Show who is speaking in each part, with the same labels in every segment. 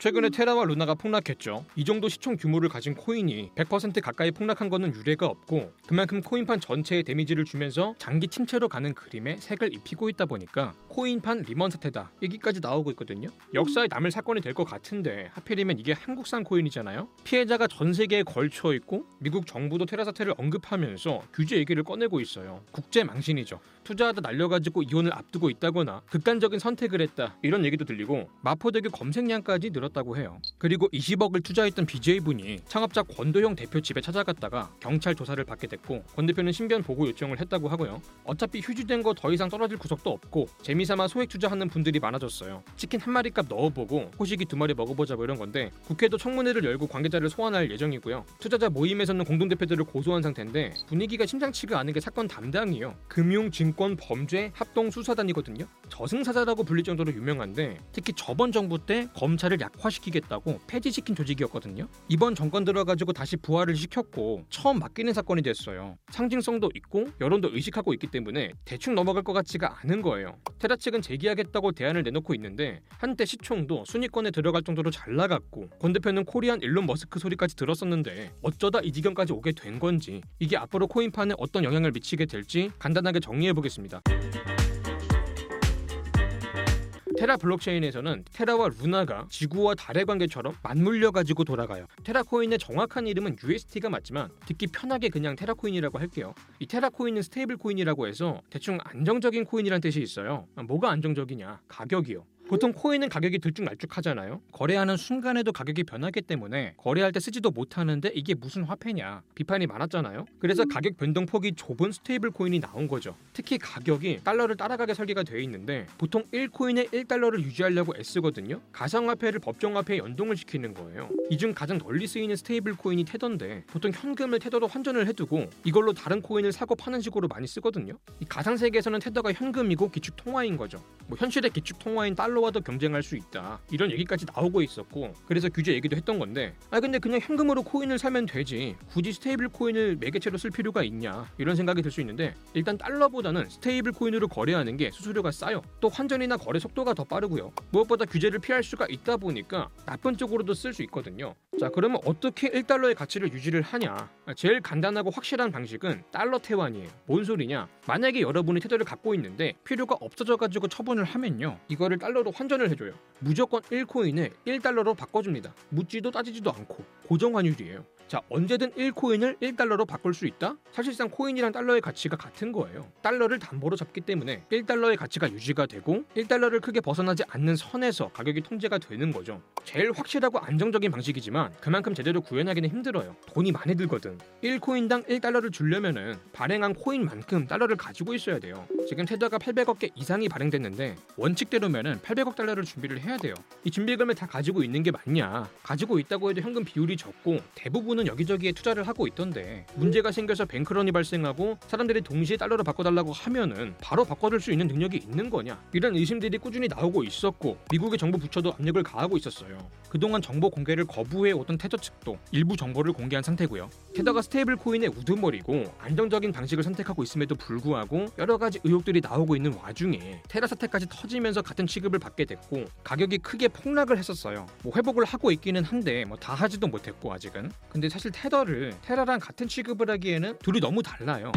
Speaker 1: 최근에 테라와 루나가 폭락했죠. 이 정도 시총 규모를 가진 코인이 100% 가까이 폭락한 것은 유례가 없고 그만큼 코인판 전체에 데미지를 주면서 장기 침체로 가는 그림에 색을 입히고 있다 보니까 코인판 리먼 사태다 얘기까지 나오고 있거든요. 역사에 남을 사건이 될 것 같은데 하필이면 이게 한국산 코인이잖아요. 피해자가 전 세계에 걸쳐 있고 미국 정부도 테라 사태를 언급하면서 규제 얘기를 꺼내고 있어요. 국제 망신이죠. 투자하다 날려가지고 이혼을 앞두고 있다거나 극단적인 선택을 했다 이런 얘기도 들리고 마포대교 검색량까지 늘었다고 해요. 그리고 20억을 투자했던 BJ분이 창업자 권도형 대표 집에 찾아갔다가 경찰 조사를 받게 됐고 권 대표는 신변 보호 요청을 했다고 하고요. 어차피 휴지된 거 더 이상 떨어질 구석도 없고 재미 삼아 소액 투자하는 분들이 많아졌어요. 치킨 한 마리 값 넣어보고 호식이 두 마리 먹어보자 뭐 이런 건데 국회도 청문회를 열고 관계자를 소환할 예정이고요. 투자자 모임에서는 공동대표들을 고소한 상태인데 분위기가 심상치가 않은 게 사건 담당이요. 금융 증권 범죄 합동 수사단이거든요. 저승사자라고 불릴 정도로 유명한데 특히 저번 정부 때 검찰을 약화시키겠다고 폐지시킨 조직이었거든요. 이번 정권 들어가지고 다시 부활을 시켰고 처음 맡기는 사건이 됐어요. 상징성도 있고 여론도 의식하고 있기 때문에 대충 넘어갈 것 같지가 않은 거예요. 테라 측은 재계하겠다고 대안을 내놓고 있는데 한때 시총도 순위권에 들어갈 정도로 잘 나갔고 권 대표는 코리안 일론 머스크 소리까지 들었었는데 어쩌다 이 지경까지 오게 된 건지 이게 앞으로 코인판에 어떤 영향을 미치게 될지 간단하게 정리해 보겠습니다. 테라 블록체인에서는 테라와 루나가 지구와 달의 관계처럼 맞물려 가지고 돌아가요. 테라 코인의 정확한 이름은 UST가 맞지만 듣기 편하게 그냥 테라 코인이라고 할게요. 이 테라 코인은 스테이블 코인이라고 해서 대충 안정적인 코인이란 뜻이 있어요. 뭐가 안정적이냐? 가격이요. 보통 코인은 가격이 들쭉날쭉하잖아요. 거래하는 순간에도 가격이 변하기 때문에 거래할 때 쓰지도 못하는데 이게 무슨 화폐냐 비판이 많았잖아요. 그래서 가격 변동 폭이 좁은 스테이블 코인이 나온 거죠. 특히 가격이 달러를 따라가게 설계가 되어 있는데 보통 1코인에 1달러를 유지하려고 애쓰거든요. 가상화폐를 법정화폐에 연동을 시키는 거예요. 이 중 가장 널리 쓰이는 스테이블 코인이 테더인데 보통 현금을 테더로 환전을 해두고 이걸로 다른 코인을 사고 파는 식으로 많이 쓰거든요. 이 가상 세계에서는 테더가 현금이고 기축 통화인 거죠. 뭐 현실의 기축 통화인 달러와도 경쟁할 수 있다. 이런 얘기까지 나오고 있었고 그래서 규제 얘기도 했던 건데 아 근데 그냥 현금으로 코인을 사면 되지 굳이 스테이블 코인을 매개체로 쓸 필요가 있냐 이런 생각이 들 수 있는데 일단 달러보다는 스테이블 코인으로 거래하는 게 수수료가 싸요. 또 환전이나 거래 속도가 더 빠르고요. 무엇보다 규제를 피할 수가 있다 보니까 나쁜 쪽으로도 쓸 수 있거든요. 자 그러면 어떻게 1달러의 가치를 유지를 하냐? 제일 간단하고 확실한 방식은 달러 태환이에요. 뭔 소리냐? 만약에 여러분이 테더를 갖고 있는데 필요가 없어져 가지고 처분을 하면요. 이거를 달러로 환전을 해줘요. 무조건 1코인을 1달러로 바꿔줍니다. 묻지도 따지지도 않고 고정 환율이에요. 자, 언제든 1코인을 1달러로 바꿀 수 있다? 사실상 코인이랑 달러의 가치가 같은 거예요. 달러를 담보로 잡기 때문에 1달러의 가치가 유지가 되고 1달러를 크게 벗어나지 않는 선에서 가격이 통제가 되는 거죠. 제일 확실하고 안정적인 방식이지만 그만큼 제대로 구현하기는 힘들어요. 돈이 많이 들거든. 1코인당 1달러를 주려면은 발행한 코인만큼 달러를 가지고 있어야 돼요. 지금 테더가 800억 개 이상이 발행됐는데 원칙대로면은 800억 달러를 준비를 해야 돼요. 이 준비금을 다 가지고 있는 게 맞냐? 가지고 있다고 해도 현금 비율이 적고 대부분은 여기저기에 투자를 하고 있던데 문제가 생겨서 뱅크런이 발생하고 사람들이 동시에 달러로 바꿔달라고 하면은 바로 바꿔줄 수 있는 능력이 있는 거냐? 이런 의심들이 꾸준히 나오고 있었고 미국의 정부 부처도 압력을 가하고 있었어요. 그동안 정보 공개를 거부해 오던 테더 측도 일부 정보를 공개한 상태고요. 테더가 스테이블 코인의 우두머리고 안정적인 방식을 선택하고 있음에도 불구하고 여러 가지 의혹들이 나오고 있는 와중에 테라 사태까지 터지면서 같은 취급을 받게 됐고 가격이 크게 폭락을 했었어요. 뭐 회복을 하고 있기는 한데 뭐 다 하지도 못했고 아직은. 근데 사실 테더를 테라랑 같은 취급을 하기에는 둘이 너무 달라요.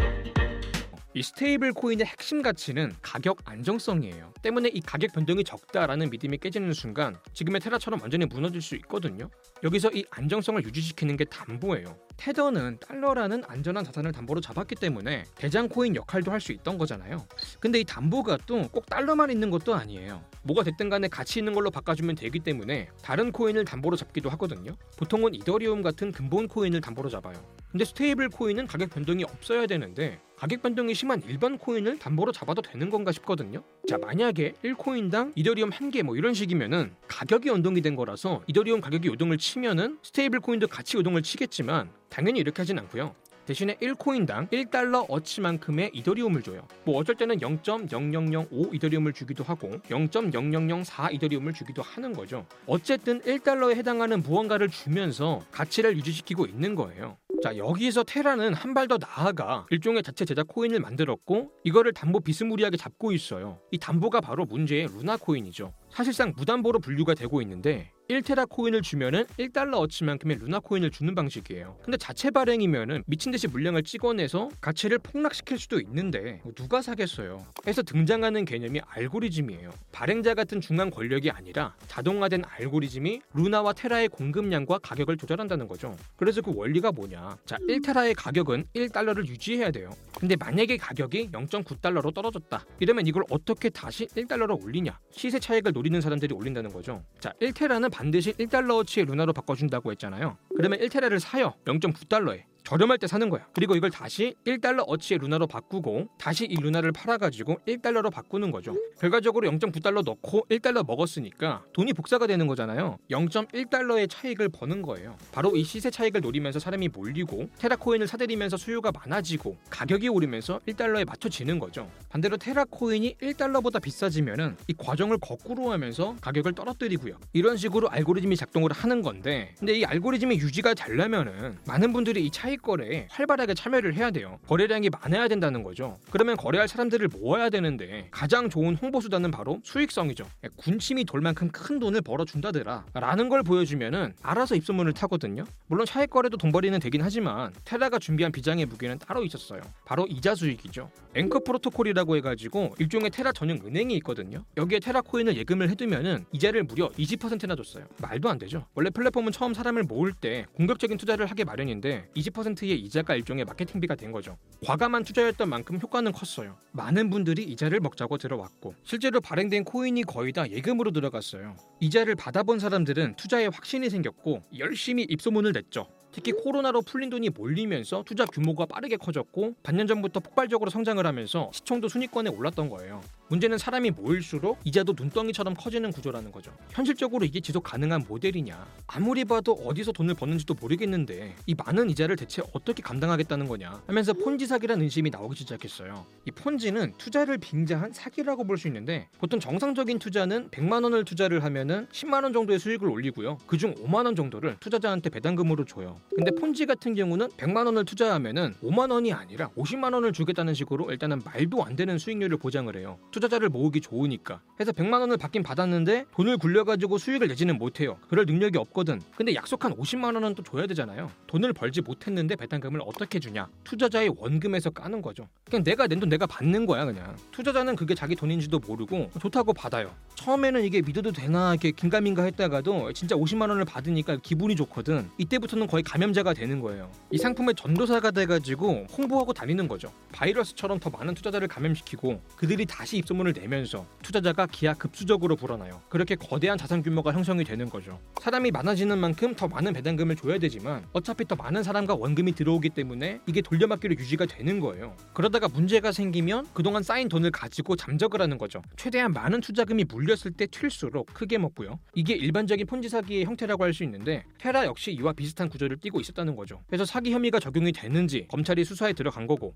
Speaker 1: 이 스테이블 코인의 핵심 가치는 가격 안정성이에요. 때문에 이 가격 변동이 적다라는 믿음이 깨지는 순간 지금의 테라처럼 완전히 무너질 수 있거든요. 여기서 이 안정성을 유지시키는 게 담보예요. 테더는 달러라는 안전한 자산을 담보로 잡았기 때문에 대장 코인 역할도 할 수 있던 거잖아요. 근데 이 담보가 또 꼭 달러만 있는 것도 아니에요. 뭐가 됐든 간에 가치 있는 걸로 바꿔주면 되기 때문에 다른 코인을 담보로 잡기도 하거든요. 보통은 이더리움 같은 근본 코인을 담보로 잡아요. 근데 스테이블 코인은 가격 변동이 없어야 되는데 가격 변동이 심한 일반 코인을 담보로 잡아도 되는 건가 싶거든요. 자, 만약에 1코인당 이더리움 한 개 뭐 이런 식이면은 가격이 연동이 된 거라서 이더리움 가격이 요동을 치면은 스테이블 코인도 같이 요동을 치겠지만 당연히 이렇게 하진 않고요. 대신에 1코인당 1달러 어치만큼의 이더리움을 줘요. 뭐 어쩔 때는 0.0005 이더리움을 주기도 하고 0.0004 이더리움을 주기도 하는 거죠. 어쨌든 1달러에 해당하는 무언가를 주면서 가치를 유지시키고 있는 거예요. 자 여기서 테라는 한 발 더 나아가 일종의 자체 제작 코인을 만들었고 이거를 담보 비스무리하게 잡고 있어요. 이 담보가 바로 문제의 루나 코인이죠. 사실상 무담보로 분류가 되고 있는데 1테라 코인을 주면은 1달러 어치만큼의 루나 코인을 주는 방식이에요. 근데 자체 발행이면은 미친 듯이 물량을 찍어내서 가치를 폭락시킬 수도 있는데 누가 사겠어요? 해서 등장하는 개념이 알고리즘이에요. 발행자 같은 중간 권력이 아니라 자동화된 알고리즘이 루나와 테라의 공급량과 가격을 조절한다는 거죠. 그래서 그 원리가 뭐냐? 자, 1테라의 가격은 1달러를 유지해야 돼요. 근데 만약에 가격이 0.9달러로 떨어졌다. 이러면 이걸 어떻게 다시 1달러로 올리냐? 시세 차익을 노리는 사람들이 올린다는 거죠. 자, 1테라는 반드시 1달러어치의 루나로 바꿔준다고 했잖아요. 그러면 1테라를 사요. 0.9달러에. 저렴할 때 사는 거야. 그리고 이걸 다시 1달러 어치의 루나로 바꾸고 다시 이 루나를 팔아가지고 1달러로 바꾸는 거죠. 결과적으로 0.9달러 넣고 1달러 먹었으니까 돈이 복사가 되는 거잖아요. 0.1달러의 차익을 버는 거예요. 바로 이 시세 차익을 노리면서 사람이 몰리고 테라코인을 사들이면서 수요가 많아지고 가격이 오르면서 1달러에 맞춰지는 거죠. 반대로 테라코인이 1달러보다 비싸지면은 이 과정을 거꾸로 하면서 가격을 떨어뜨리고요. 이런 식으로 알고리즘이 작동을 하는 건데 근데 이 알고리즘이 유지가 되려면은 많은 분들이 이 차익 차익 거래에 활발하게 참여를 해야 돼요. 거래량이 많아야 된다는 거죠. 그러면 거래할 사람들을 모아야 되는데 가장 좋은 홍보 수단은 바로 수익성이죠. 군침이 돌 만큼 큰 돈을 벌어준다더라 라는 걸 보여주면은 알아서 입소문을 타거든요. 물론 차익 거래도 돈벌이는 되긴 하지만 테라가 준비한 비장의 무게는 따로 있었어요. 바로 이자 수익이죠. 앵커 프로토콜이라고 해가지고 일종의 테라 전용 은행이 있거든요. 여기에 테라 코인을 예금을 해두면은 이자를 무려 20%나 줬어요. 말도 안 되죠. 원래 플랫폼은 처음 사람을 모을 때 공격적인 투자를 하게 마련인데 20%의 이자가 일종의 마케팅비가 된 거죠. 과감한 투자였던 만큼 효과는 컸어요. 많은 분들이 이자를 먹자고 들어왔고 실제로 발행된 코인이 거의 다 예금으로 들어갔어요. 이자를 받아본 사람들은 투자에 확신이 생겼고 열심히 입소문을 냈죠. 특히 코로나로 풀린 돈이 몰리면서 투자 규모가 빠르게 커졌고 반년 전부터 폭발적으로 성장을 하면서 시총도 순위권에 올랐던 거예요. 문제는 사람이 모일수록 이자도 눈덩이처럼 커지는 구조라는 거죠. 현실적으로 이게 지속 가능한 모델이냐? 아무리 봐도 어디서 돈을 버는지도 모르겠는데 이 많은 이자를 대체 어떻게 감당하겠다는 거냐? 하면서 폰지 사기란 의심이 나오기 시작했어요. 이 폰지는 투자를 빙자한 사기라고 볼 수 있는데 보통 정상적인 투자는 100만 원을 투자를 하면은 10만 원 정도의 수익을 올리고요. 그중 5만 원 정도를 투자자한테 배당금으로 줘요. 근데 폰지 같은 경우는 100만 원을 투자하면은 5만 원이 아니라 50만 원을 주겠다는 식으로 일단은 말도 안 되는 수익률을 보장을 해요. 투자자를 모으기 좋으니까. 해서 100만 원을 받긴 받았는데 돈을 굴려가지고 수익을 내지는 못해요. 그럴 능력이 없거든. 근데 약속한 50만 원은 또 줘야 되잖아요. 돈을 벌지 못했는데 배당금을 어떻게 주냐? 투자자의 원금에서 까는 거죠. 그냥 내가 낸 돈 내가 받는 거야 그냥. 투자자는 그게 자기 돈인지도 모르고 좋다고 받아요. 처음에는 이게 믿어도 되나 이렇게 긴가민가 했다가도 진짜 50만 원을 받으니까 기분이 좋거든. 이때부터는 거의 감염자가 되는 거예요. 이 상품의 전도사가 돼가지고 홍보하고 다니는 거죠. 바이러스처럼 더 많은 투자자를 감염시키고 그들이 다시 입소문을 내면서 투자자가 기하 급수적으로 불어나요. 그렇게 거대한 자산 규모가 형성이 되는 거죠. 사람이 많아지는 만큼 더 많은 배당금을 줘야 되지만 어차피 더 많은 사람과 원금이 들어오기 때문에 이게 돌려막기로 유지가 되는 거예요. 그러다가 문제가 생기면 그동안 쌓인 돈을 가지고 잠적을 하는 거죠. 최대한 많은 투자금이 물렸을 때 튈수록 크게 먹고요. 이게 일반적인 폰지 사기의 형태라고 할 수 있는데 테라 역시 이와 비슷한 구조를 띠고 있었다는 거죠. 그래서 사기 혐의가 적용이 되는지 검찰이 수사에 들어간 거고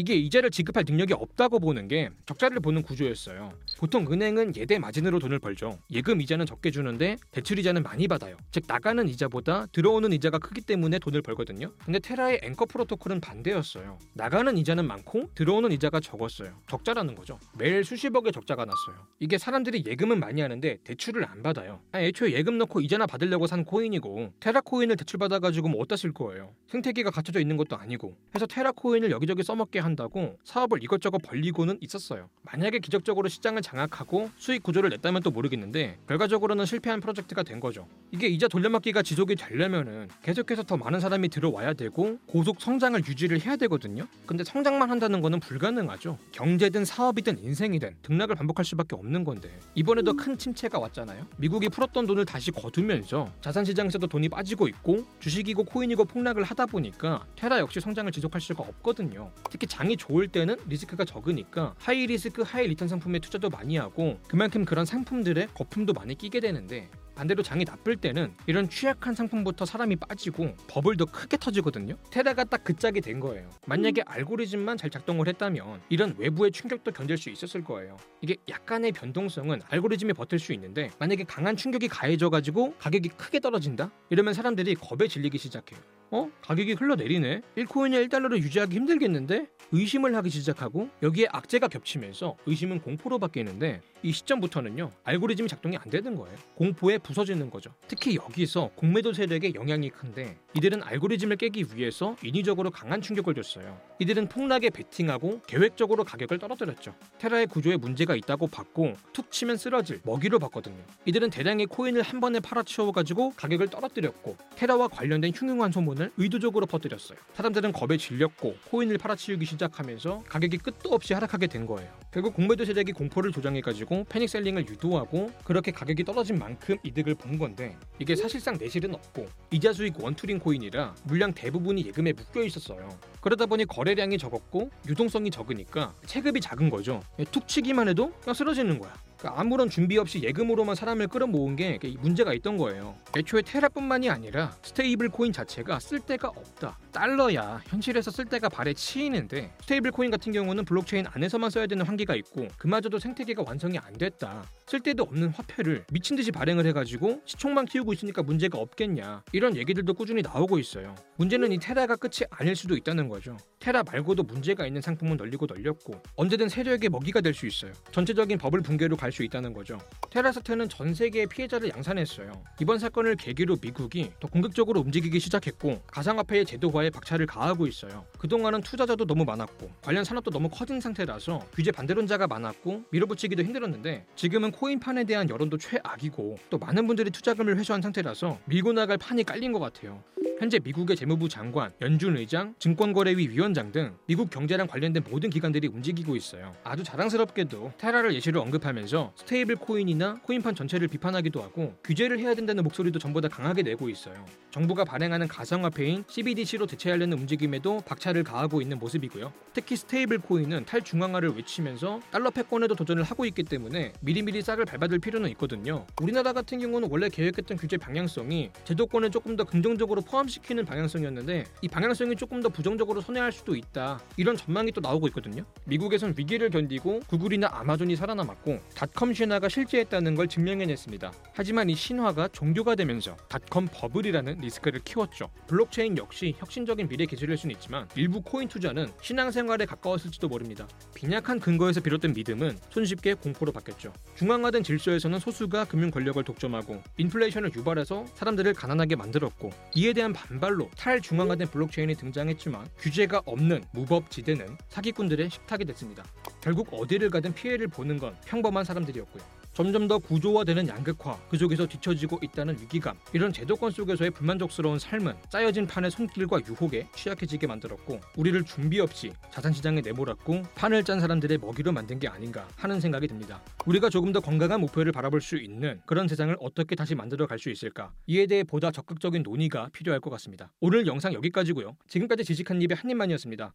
Speaker 1: 이게 이자를 지급할 능력이 없다고 보는 게 적자를 보는 구조였어요. 보통 은행은 예대 마진으로 돈을 벌죠. 예금 이자는 적게 주는데 대출 이자는 많이 받아요. 즉 나가는 이자보다 들어오는 이자가 크기 때문에 돈을 벌거든요. 근데 테라의 앵커 프로토콜은 반대였어요. 나가는 이자는 많고 들어오는 이자가 적었어요. 적자라는 거죠. 매일 수십억의 적자가 났어요. 이게 사람들이 예금은 많이 하는데 대출을 안 받아요. 아니, 애초에 예금 넣고 이자나 받으려고 산 코인이고 테라 코인을 대출 받아가지고 뭐 어디다 쓸 거예요. 생태계가 갖춰져 있는 것도 아니고 해서 테라 코인을 여기저기 써먹게 한 한다고 사업을 이것저것 벌리고는 있었어요. 만약에 기적적으로 시장을 장악하고 수익 구조를 냈다면 또 모르겠는데 결과적으로는 실패한 프로젝트가 된 거죠. 이게 이자 돌려막기가 지속이 되려면은 계속해서 더 많은 사람이 들어와야 되고 고속 성장을 유지를 해야 되거든요. 근데 성장만 한다는 거는 불가능하죠. 경제든 사업이든 인생이든 등락을 반복할 수밖에 없는 건데 이번에도 큰 침체가 왔잖아요. 미국이 풀었던 돈을 다시 거두면서 자산 시장에서도 돈이 빠지고 있고 주식이고 코인이고 폭락을 하다 보니까 테라 역시 성장을 지속할 수가 없거든요. 특히 장이 좋을 때는 리스크가 적으니까 high risk high return 상품에 투자도 많이 하고 그만큼 그런 상품들에 거품도 많이 끼게 되는데 반대로 장이 나쁠 때는 이런 취약한 상품부터 사람이 빠지고 버블도 크게 터지거든요. 테라가 딱 그 짝이 된 거예요. 만약에 알고리즘만 잘 작동을 했다면 이런 외부의 충격도 견딜 수 있었을 거예요. 이게 약간의 변동성은 알고리즘이 버틸 수 있는데 만약에 강한 충격이 가해져 가지고 가격이 크게 떨어진다? 이러면 사람들이 겁에 질리기 시작해요. 어? 가격이 흘러내리네. 1코인을 1달러로 유지하기 힘들겠는데? 의심을 하기 시작하고 여기에 악재가 겹치면서 의심은 공포로 바뀌는데 이 시점부터는요 알고리즘이 작동이 안 되는 거예요 공포에 부서지는 거죠 특히 여기서 공매도 세력의 영향이 큰데 이들은 알고리즘을 깨기 위해서 인위적으로 강한 충격을 줬어요 이들은 폭락에 베팅하고 계획적으로 가격을 떨어뜨렸죠 테라의 구조에 문제가 있다고 봤고 툭 치면 쓰러질 먹이로 봤거든요 이들은 대량의 코인을 한 번에 팔아치워가지고 가격을 떨어뜨렸고 테라와 관련된 흉흉한 소문을 의도적으로 퍼뜨렸어요 사람들은 겁에 질렸고 코인을 팔아치우기 시작하면서 가격이 끝도 없이 하락하게 된 거예요 결국 공매도 세력이 공포를 조장해가지고 panic selling을 유도하고 그렇게 가격이 떨어진 만큼 이득을 본 건데 이게 사실상 내실은 없고 이자 수익 one tool인 코인이라 물량 대부분이 예금에 묶여 있었어요. 그러다 보니 거래량이 적었고 유동성이 적으니까 체급이 작은 거죠. 툭 치기만 해도 그냥 쓰러지는 거야. 그러니까 아무런 준비 없이 예금으로만 사람을 끌어모은 게 문제가 있던 거예요. 애초에 테라뿐만이 아니라 스테이블 코인 자체가 쓸 데가 없다. 달러야 현실에서 쓸 데가 발에 치이는데 스테이블 코인 같은 경우는 블록체인 안에서만 써야 되는 한계가 있고 그마저도 생태계가 완성이 안 됐다. 쓸 데도 없는 화폐를 미친 듯이 발행을 해가지고 시총만 키우고 있으니까 문제가 없겠냐 이런 얘기들도 꾸준히 나오고 있어요. 문제는 이 테라가 끝이 아닐 수도 있다는 거죠. 테라 말고도 문제가 있는 상품은 널리고 널렸고 언제든 세력의 먹이가 될 수 있어요. 전체적인 버블 붕괴로 갈 수 있다는 거죠. 테라 사태는 전 세계의 피해자를 양산했어요. 이번 사건을 계기로 미국이 더 공격적으로 움직이기 시작했고 가상화폐의 제도화에 박차를 가하고 있어요. 그동안은 투자자도 너무 많았고 관련 산업도 너무 커진 상태라서 규제 반대론자가 많았고 밀어붙이기도 힘들었는데 지금은 코인판에 대한 여론도 최악이고 또 많은 분들이 투자금을 회수한 상태라서 밀고 나갈 판이 깔린 것 같아요. 현재 미국의 재무부 장관, 연준 의장, 증권거래위 위원장 등 미국 경제랑 관련된 모든 기관들이 움직이고 있어요. 아주 자랑스럽게도 테라를 예시로 언급하면서 스테이블 코인이나 코인판 전체를 비판하기도 하고 규제를 해야 된다는 목소리도 전부 다 강하게 내고 있어요. 정부가 발행하는 가상화폐인 CBDC로 대체하려는 움직임에도 박차를 가하고 있는 모습이고요. 특히 스테이블 코인은 탈중앙화를 외치면서 달러 패권에도 도전을 하고 있기 때문에 미리미리 싹을 밟아둘 필요는 있거든요. 우리나라 같은 경우는 원래 계획했던 규제 방향성이 제도권에 조금 더 긍정적으로 포함 시키는 방향성이었는데 이 방향성이 조금 더 부정적으로 선회할 수도 있다. 이런 전망이 또 나오고 있거든요. 미국에선 위기를 견디고 구글이나 아마존이 살아남았고 닷컴 신화가 실제했다는 걸 증명해냈습니다. 하지만 이 신화가 종교가 되면서 닷컴 버블이라는 리스크를 키웠죠. 블록체인 역시 혁신적인 미래 기술일 수는 있지만 일부 코인 투자는 신앙생활에 가까웠을지도 모릅니다. 빈약한 근거에서 비롯된 믿음은 손쉽게 공포로 바뀌었죠. 중앙화된 질서에서는 소수가 금융 권력을 독점하고 인플레이션을 유발해서 사람들을 가난하게 만들었고 이에 대한 반발로 탈중앙화된 블록체인이 등장했지만 규제가 없는 무법지대는 사기꾼들의 식탁이 됐습니다. 결국 어디를 가든 피해를 보는 건 평범한 사람들이었고요. 점점 더 구조화되는 양극화, 그 속에서 뒤처지고 있다는 위기감, 이런 제도권 속에서의 불만족스러운 삶은 짜여진 판의 손길과 유혹에 취약해지게 만들었고 우리를 준비 없이 자산시장에 내몰았고 판을 짠 사람들의 먹이로 만든 게 아닌가 하는 생각이 듭니다. 우리가 조금 더 건강한 목표를 바라볼 수 있는 그런 세상을 어떻게 다시 만들어 갈 수 있을까? 이에 대해 보다 적극적인 논의가 필요할 것 같습니다. 오늘 영상 여기까지고요. 지금까지 지식한 입의 한 입만이었습니다.